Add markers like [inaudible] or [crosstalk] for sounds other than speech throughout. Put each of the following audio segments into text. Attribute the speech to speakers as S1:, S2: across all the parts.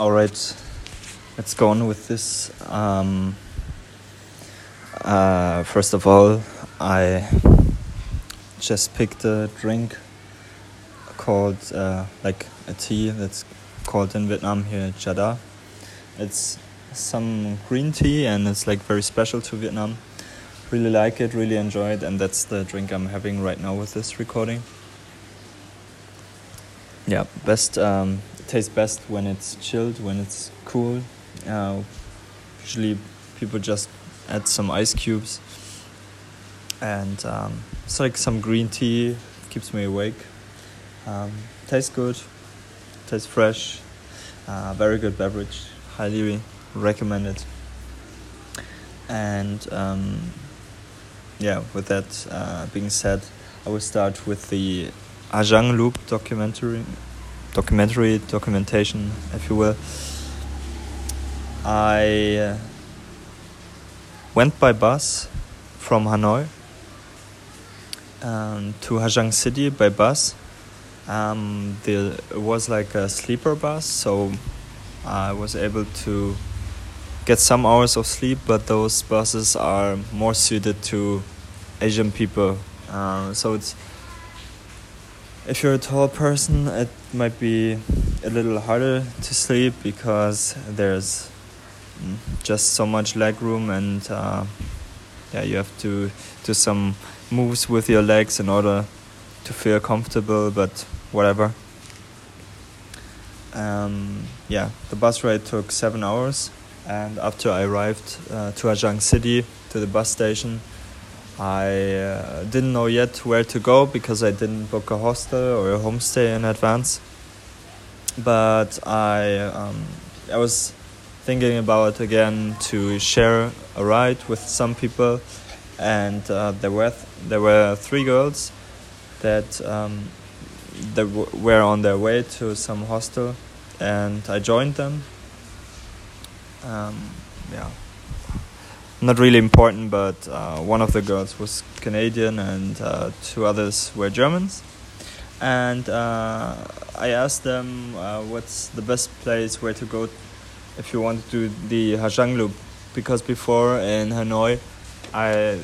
S1: All right, let's go on with this. Um, uh, first of all, I just picked a drink called uh, like a tea that's called in Vietnam here chada. It's some green tea and it's like very special to Vietnam. Really like it, really enjoy it, and that's the drink I'm having right now with this recording. Yeah, best. Um, tastes best when it's chilled, when it's cool. Uh, usually, people just add some ice cubes, and um, it's like some green tea. Keeps me awake. Um, tastes good. Tastes fresh. Uh, very good beverage. Highly recommend it. And um, yeah, with that uh, being said, I will start with the Ha Giang Loop documentary, documentary documentation, if you will. I uh, went by bus from Hanoi um, to Ha Giang City by bus. Um, the, it was like a sleeper bus, so I was able to get some hours of sleep, but those buses are more suited to Asian people. Uh, so it's if you're a tall person, it might be a little harder to sleep because there's mm, just so much leg room and uh, yeah, you have to do some moves with your legs in order to feel comfortable. But whatever. Um, yeah, the bus ride took seven hours, and after I arrived uh, to Ha Giang City to the bus station, I uh, didn't know yet where to go because I didn't book a hostel or a homestay in advance. But I um, I was thinking about again to share a ride with some people, and uh, there were th- there were three girls that um, they w- were on their way to some hostel, and I joined them. Um, yeah, not really important, but uh, one of the girls was Canadian, and uh, two others were Germans. And uh, I asked them uh, what's the best place where to go if you want to do the Ha Giang Loop, because before in Hanoi, I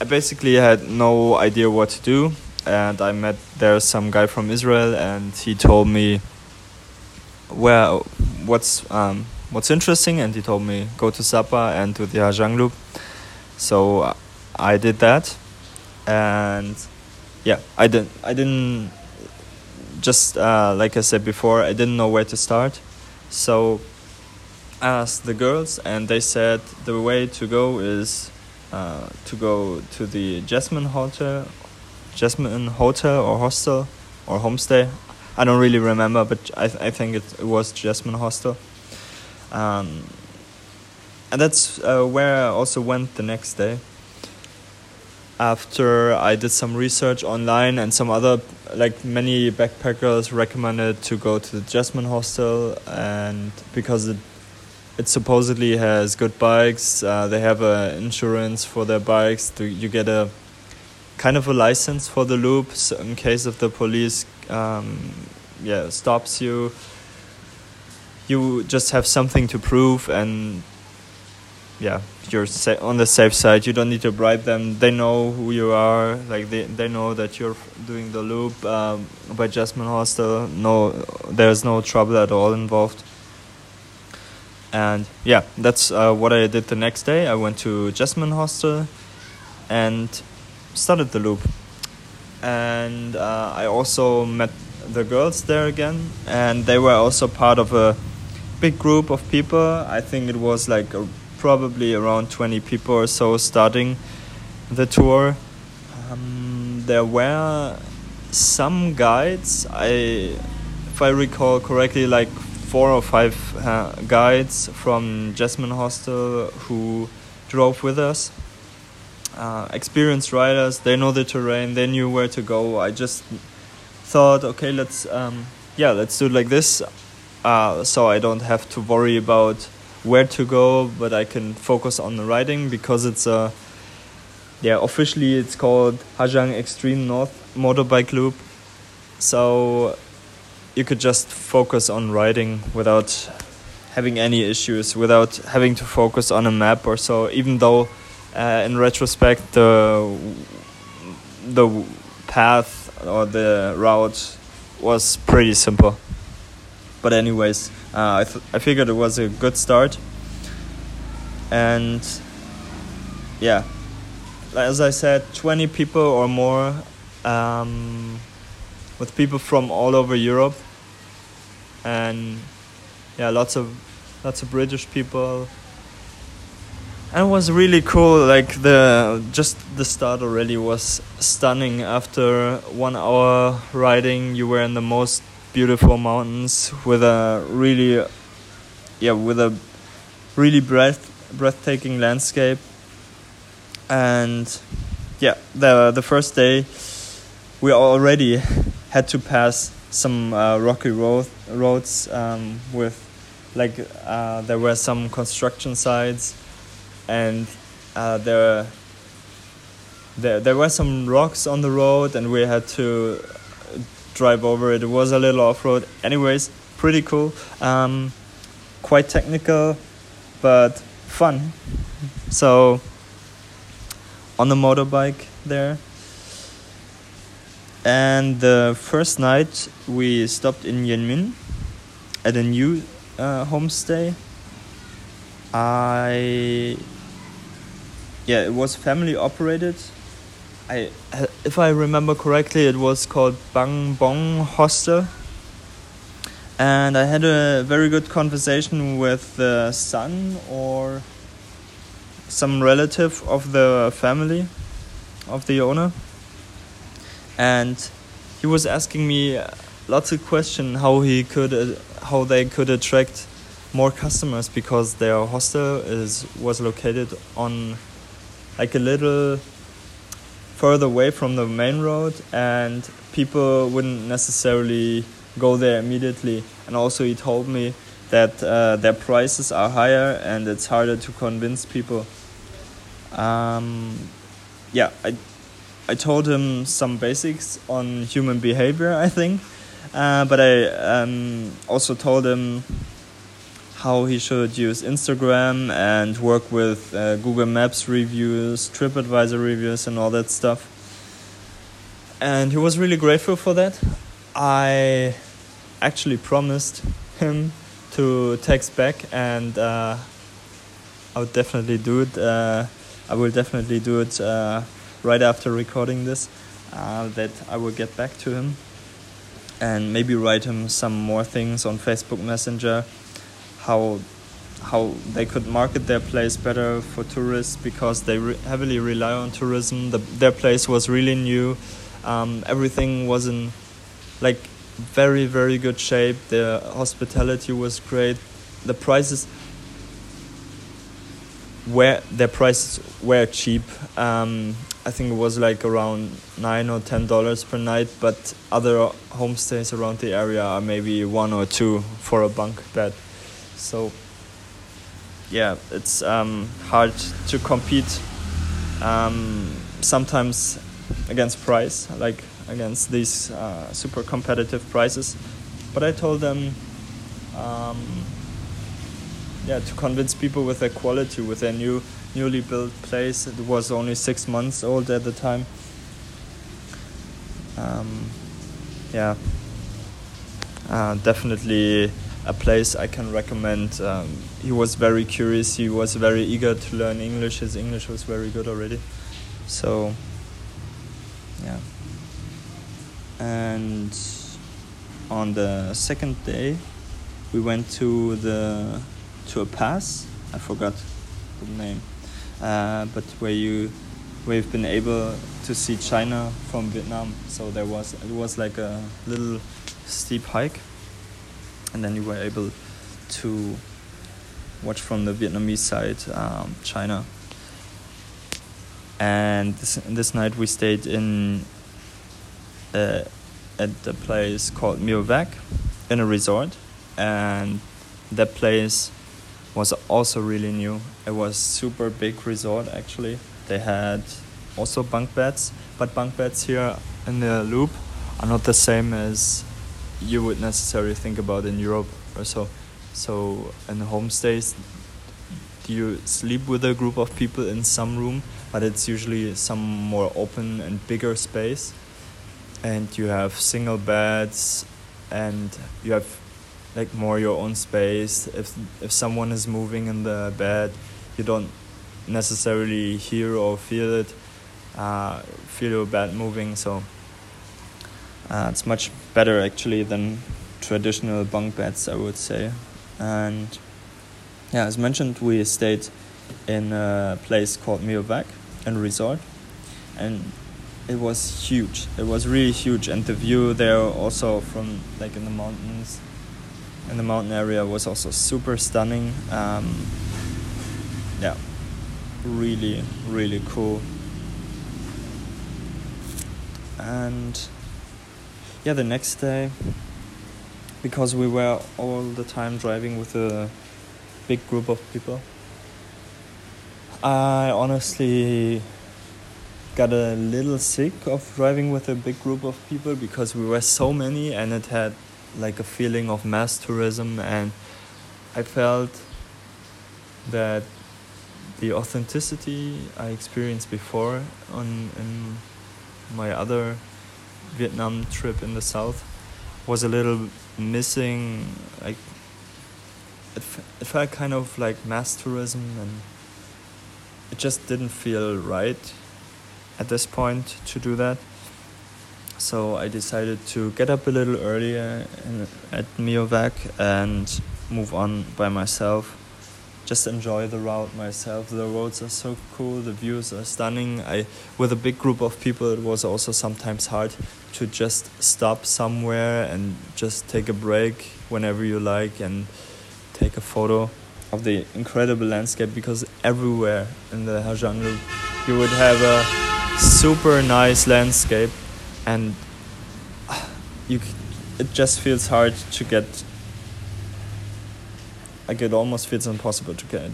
S1: I basically had no idea what to do and I met there some guy from Israel, and he told me where what's um, what's interesting, and he told me go to Sapa and to the Ha Giang Loop. So I did that, and yeah, I didn't I didn't just uh, like I said before, I didn't know where to start, so I asked the girls, and they said the way to go is. Uh, to go to the Jasmine Hotel Jasmine Hotel or hostel or homestay. I don't really remember, but I th- I think it, it was Jasmine Hostel. Um, and that's uh, where I also went the next day. After I did some research online and some other, like many backpackers recommended to go to the Jasmine Hostel, and because it it supposedly has good bikes, uh, they have a insurance for their bikes. To, you get a kind of a license for the loop so in case if the police um, yeah stops you you just have something to prove and yeah you're on the safe side. You don't need to bribe them. They know who you are. Like they, they know that you're doing the loop. Um, by Jasmine Hostel no there's no trouble at all involved. And yeah that's uh, what I did the next day. I went to Jasmine Hostel and started the loop. And uh, i also met the girls there again. And they were also part of a big group of people i think it was like a, probably around 20 people or so starting the tour um, there were some guides i if i recall correctly like four or five uh, guides from jasmine hostel who drove with us uh, experienced riders. They know the terrain. They knew where to go. I just thought, okay, let's um, yeah, let's do it like this, uh, so I don't have to worry about where to go, but I can focus on the riding because it's a yeah officially it's called Ha Giang Extreme North Motorbike Loop. So you could just focus on riding without having any issues, without having to focus on a map or so. Even though, uh, in retrospect, the the path or the route was pretty simple. But anyways, uh, I I figured it was a good start, and yeah, as I said, twenty people or more. Um, with people from all over Europe, and yeah, lots of lots of British people. And it was really cool. Like the just the start already was stunning. After one hour riding, you were in the most beautiful mountains with a really, yeah, with a really breath breathtaking landscape. And yeah, the the first day we already had to pass some uh, rocky road, roads um, with like uh, there were some construction sites and uh, there there there were some rocks on the road and we had to drive over it. It was a little off road. Anyways, pretty cool. Um, quite technical, but fun. So on the motorbike there and the first night we stopped in Yen Minh at a new uh, homestay. I yeah, it was family operated. I if I remember correctly, it was called Bang Bong Hostel. And I had a very good conversation with the son or some relative of the family of the owner and he was asking me lots of questions how he could uh, how they could attract more customers because their hostel is was located on like a little further away from the main road and people wouldn't necessarily go there immediately. And also he told me that uh, their prices are higher and it's harder to convince people. Um, yeah I I told him some basics on human behavior, I think, uh, but I um, also told him how he should use Instagram and work with uh, Google Maps reviews, TripAdvisor reviews, and all that stuff. And he was really grateful for that. I actually promised him to text back, and uh, I would definitely do it. Uh, I will definitely do it uh, right after recording this uh, that I will get back to him and maybe write him some more things on Facebook Messenger how how they could market their place better for tourists because they re heavily rely on tourism. The, their place was really new. Um, everything was in like very very good shape. The hospitality was great. The prices where their prices were cheap. Um, I think it was like around nine or ten dollars per night, but other homestays around the area are maybe one or two for a bunk bed. So yeah, it's um, hard to compete um, sometimes against price, like against these uh, super competitive prices. But I told them, um, yeah, to convince people with their quality, with their new newly built place. It was only six months old at the time. Um, yeah, uh, definitely a place I can recommend. Um, he was very curious. He was very eager to learn English. His English was very good already. So, yeah. And on the second day, we went to the to a pass. I forgot the name uh, but where you we've been able to see China from Vietnam. So there was it was like a little steep hike, and then you were able to watch from the Vietnamese side um, China. And this, this night we stayed in uh, at a place called Mèo Vạc in a resort, and that place was also really new. It was super big resort actually. They had also bunk beds, but bunk beds here in the loop are not the same as you would necessarily think about in Europe or so. So in homestays, do you sleep with a group of people in some room, but it's usually some more open and bigger space, and you have single beds, and you have like more your own space. If if someone is moving in the bed, you don't necessarily hear or feel it, uh, feel your bed moving. So uh, it's much better actually than traditional bunk beds, I would say. And yeah, as mentioned, we stayed in a place called Meo Vac, and resort, and it was huge. It was really huge, and the view there also from like in the mountains, in the mountain area was also super stunning. Um, yeah, really, really cool. And yeah, the next day, because we were all the time driving with a big group of people, I honestly got a little sick of driving with a big group of people because we were so many and it had like a feeling of mass tourism and I felt that the authenticity I experienced before on in my other Vietnam trip in the south was a little missing. Like it, it felt kind of like mass tourism, and it just didn't feel right at this point to do that. So I decided to get up a little earlier in, at Meo Vac and move on by myself just enjoy the route myself. The roads are so cool, the views are stunning. I with a big group of people, it was also sometimes hard to just stop somewhere and just take a break whenever you like and take a photo of the incredible landscape because everywhere in the Ha Giang Loop you would have a super nice landscape and ah, you it just feels hard to get like it almost feels impossible to get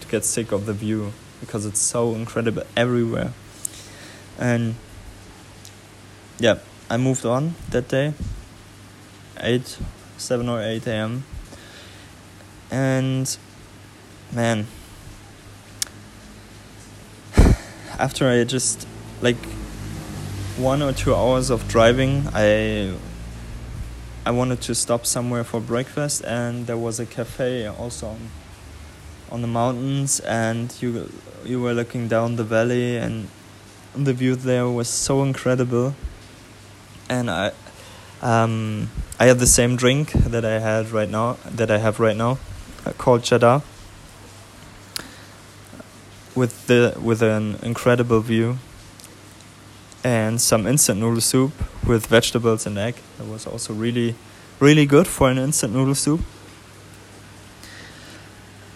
S1: to get sick of the view because it's so incredible everywhere. And yeah, I moved on that day, eight, seven or eight a.m. And man, [sighs] after I just like one or two hours of driving, I I wanted to stop somewhere for breakfast, and there was a cafe also on, on the mountains, and you you were looking down the valley, and the view there was so incredible. And I, um, I had the same drink that I had right now, that I have right now, uh, called Chada, with the with an incredible view and some instant noodle soup with vegetables and egg. That was also really, really good for an instant noodle soup.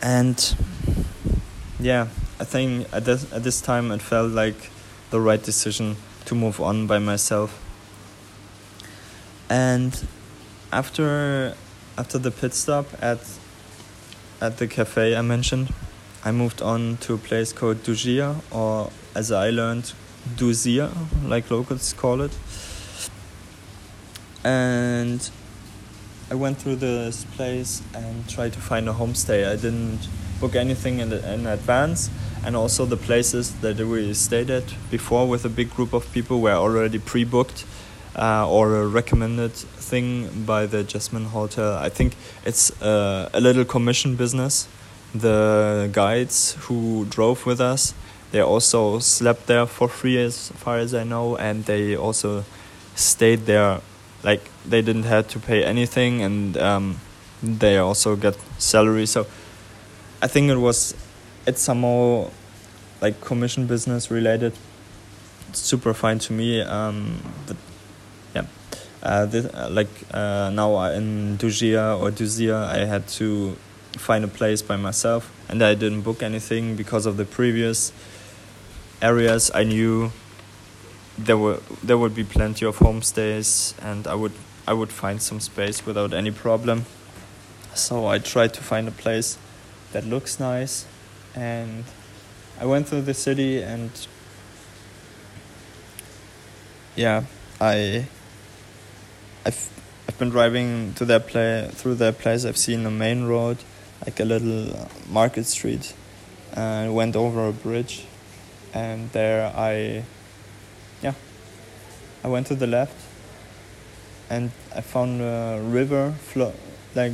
S1: And yeah, I think at this at this time it felt like the right decision to move on by myself. And after after the pit stop at at the cafe I mentioned, I moved on to a place called Dujia, or as I learned, Duzia, like locals call it. And I went through this place and tried to find a homestay. I didn't book anything in, in advance, and also the places that we stayed at before with a big group of people were already pre booked. Uh, or a recommended thing by the Jasmine Hotel. I think it's uh, a little commission business. The guides who drove with us they also slept there for free as far as I know, and they also stayed there. Like they didn't have to pay anything, and um, they also get salary. So I think it was it's somehow like commission business related. It's super fine to me. Um, but yeah, uh, this, uh, like uh, now in Dujia or Duzia, I had to find a place by myself, and I didn't book anything because of the previous areas I knew there were there would be plenty of homestays and I would I would find some space without any problem. So I tried to find a place that looks nice and I went through the city and yeah, I I've, I've been driving to that play through that place. I've seen a main road, like a little market street, and went over a bridge, and there I, yeah, I went to the left, and I found a river flow, like,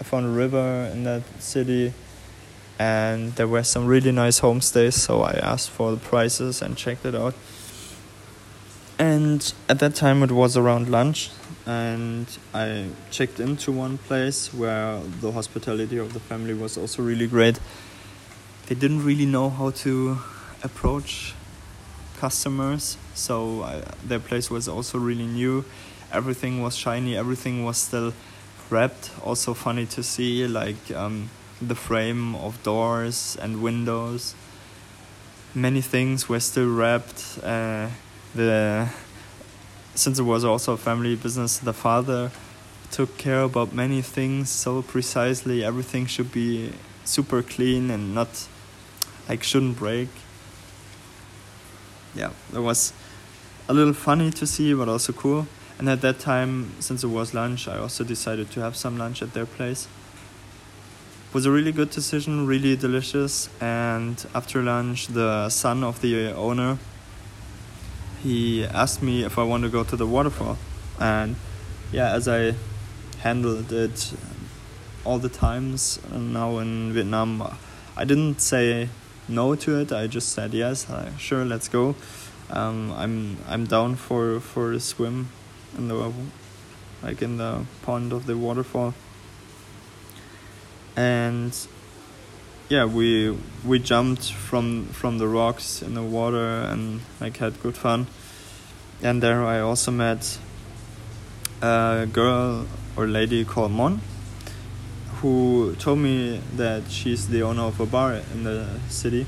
S1: I found a river in that city, and there were some really nice homestays. So I asked for the prices and checked it out and at that time it was around lunch and i checked into one place where the hospitality of the family was also really great they didn't really know how to approach customers so I, their place was also really new everything was shiny everything was still wrapped also funny to see like um, the frame of doors and windows many things were still wrapped uh, the since it was also a family business, the father took care about many things so precisely. Everything should be super clean and not like shouldn't break. Yeah, it was a little funny to see, but also cool. And at that time, since it was lunch, I also decided to have some lunch at their place. It was a really good decision, really delicious. And after lunch, the son of the owner he asked me if I want to go to the waterfall, and yeah, as I handled it all the times uh, now in Vietnam, I didn't say no to it. I just said yes, sure, let's go. Um, I'm I'm down for for a swim in the like in the pond of the waterfall, and yeah, we we jumped from from the rocks in the water and like had good fun. And there I also met a girl or lady called Mon, who told me that she's the owner of a bar in the city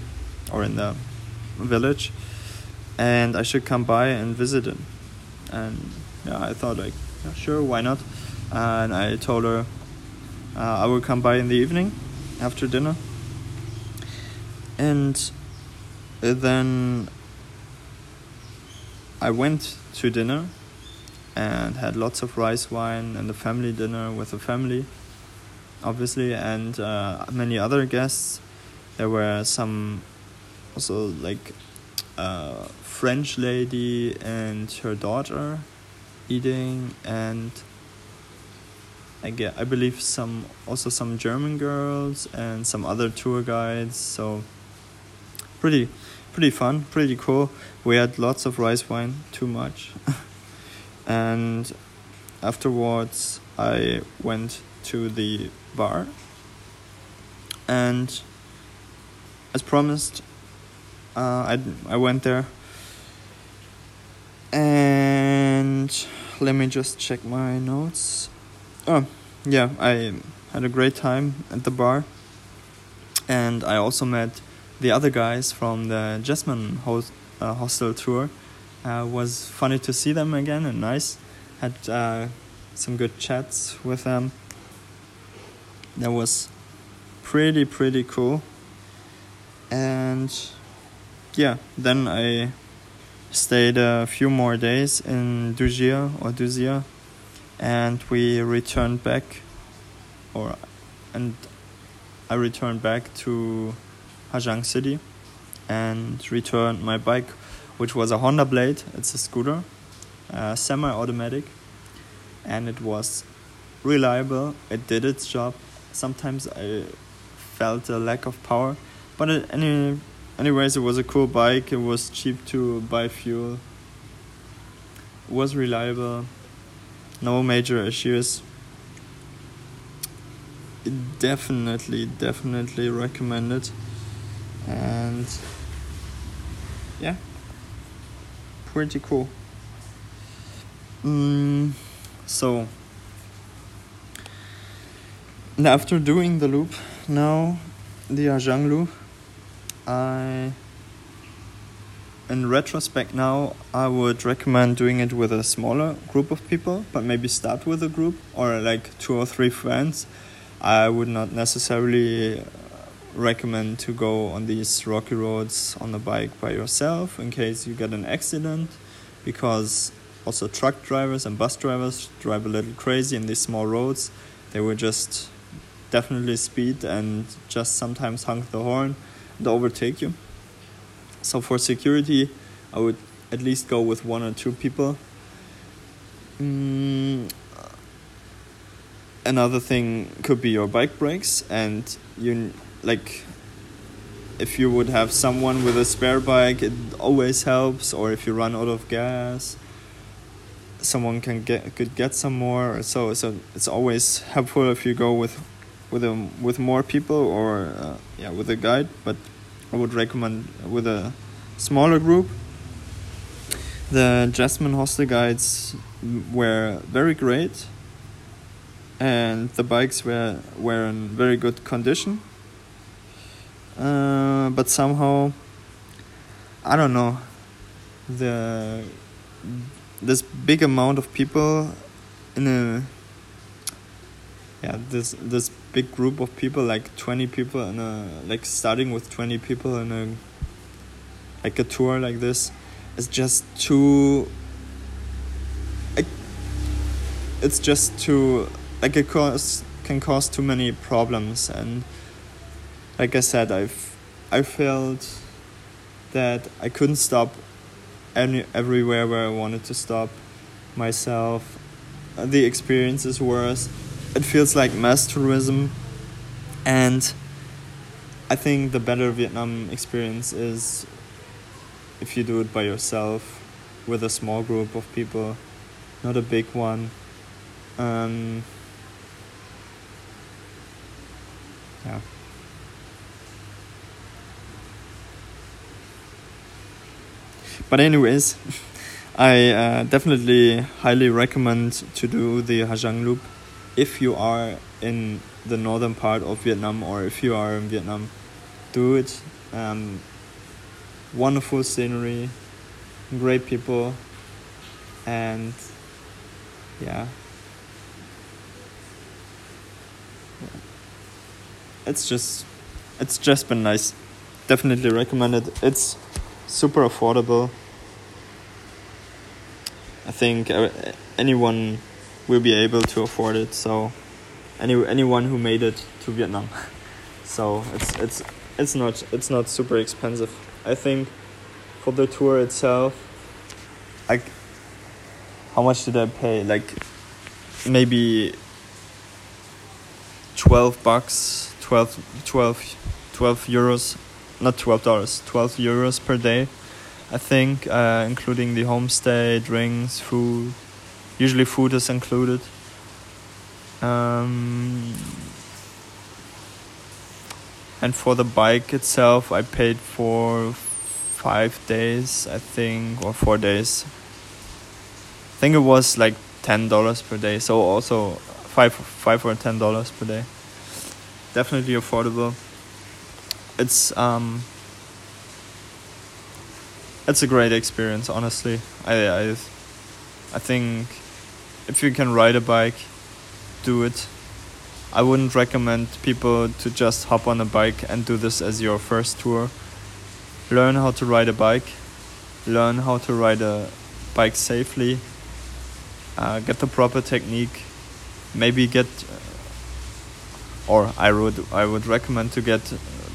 S1: or in the village, and I should come by and visit it. And yeah, I thought like, yeah, sure, why not? And I told her uh, I will come by in the evening after dinner and then I went to dinner and had lots of rice wine and a family dinner with the family, obviously, and uh, many other guests. There were some also like a French lady and her daughter eating, and I get I believe some also some German girls and some other tour guides. So pretty pretty fun, pretty cool. We had lots of rice wine, too much. [laughs] and afterwards I went to the bar and as promised uh, I, I went there and let me just check my notes oh yeah i had a great time at the bar and i also met the other guys from the Jasmine host, uh, hostel tour. Uh, was funny to see them again and nice. Had uh, some good chats with them. That was pretty pretty cool. And yeah, then I stayed a few more days in Dua Gia or Duzia, and we returned back, or and I returned back to Ha Giang City and returned my bike, which was a Honda Blade. It's a scooter, uh, semi automatic, and it was reliable. It did its job. Sometimes I felt a lack of power, but it, any, anyways, it was a cool bike. It was cheap to buy fuel. It was reliable. No major issues. Definitely, definitely recommend it and yeah pretty cool mm, so after doing the loop now the Ha Giang loop I in retrospect now I would recommend doing it with a smaller group of people but maybe start with a group or like two or three friends I would not necessarily recommend to go on these rocky roads on the bike by yourself in case you get an accident because also truck drivers and bus drivers drive a little crazy in these small roads. They will just definitely speed and just sometimes honk the horn and overtake you. So for security, I would at least go with one or two people. Mm, another thing could be your bike brakes and you like if you would have someone with a spare bike it always helps or if you run out of gas someone can get could get some more so so it's always helpful if you go with with a with more people or uh, yeah with a guide but i would recommend with a smaller group the jasmine hostel guides were very great and the bikes were were in very good condition. Uh, but somehow, I don't know, the this big amount of people in a yeah this this big group of people like 20 people in a like starting with 20 people in a like a tour like this is just too it's just too like it cause can cause too many problems. And like I said I've I felt that I couldn't stop any everywhere where I wanted to stop myself. The experience is worse it feels like mass tourism and I think the better Vietnam experience is if you do it by yourself with a small group of people not a big one. Um, yeah. But anyways [laughs] i uh, definitely highly recommend to do the Ha Giang loop if you are in the northern part of vietnam or if you are in vietnam do it um, wonderful scenery great people and yeah it's just it's just been nice. Definitely recommend it. It's super affordable. I think uh, anyone will be able to afford it. So any anyone who made it to Vietnam. [laughs] so it's it's it's not it's not super expensive. I think for the tour itself, like how much did I pay? Like maybe 12 bucks 12, 12, 12 euros, not twelve dollars, twelve euros per day, I think, uh, including the homestay, drinks, food. Usually, food is included. Um, and for the bike itself, I paid for five days, I think, or four days. I think it was like ten dollars per day, so also five, five or ten dollars per day definitely affordable. It's um, it's a great experience. Honestly, I I I think if you can ride a bike, do it. I wouldn't recommend people to just hop on a bike and do this as your first tour. Learn how to ride a bike, learn how to ride a bike safely, uh, get the proper technique, maybe get or I would I would recommend to get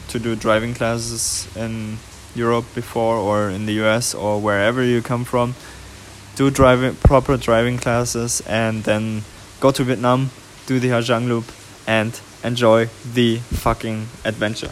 S1: to do driving classes in Europe before or in the US or wherever you come from. Do driving proper driving classes and then go to Vietnam, do the Giang Loop, and enjoy the fucking adventure.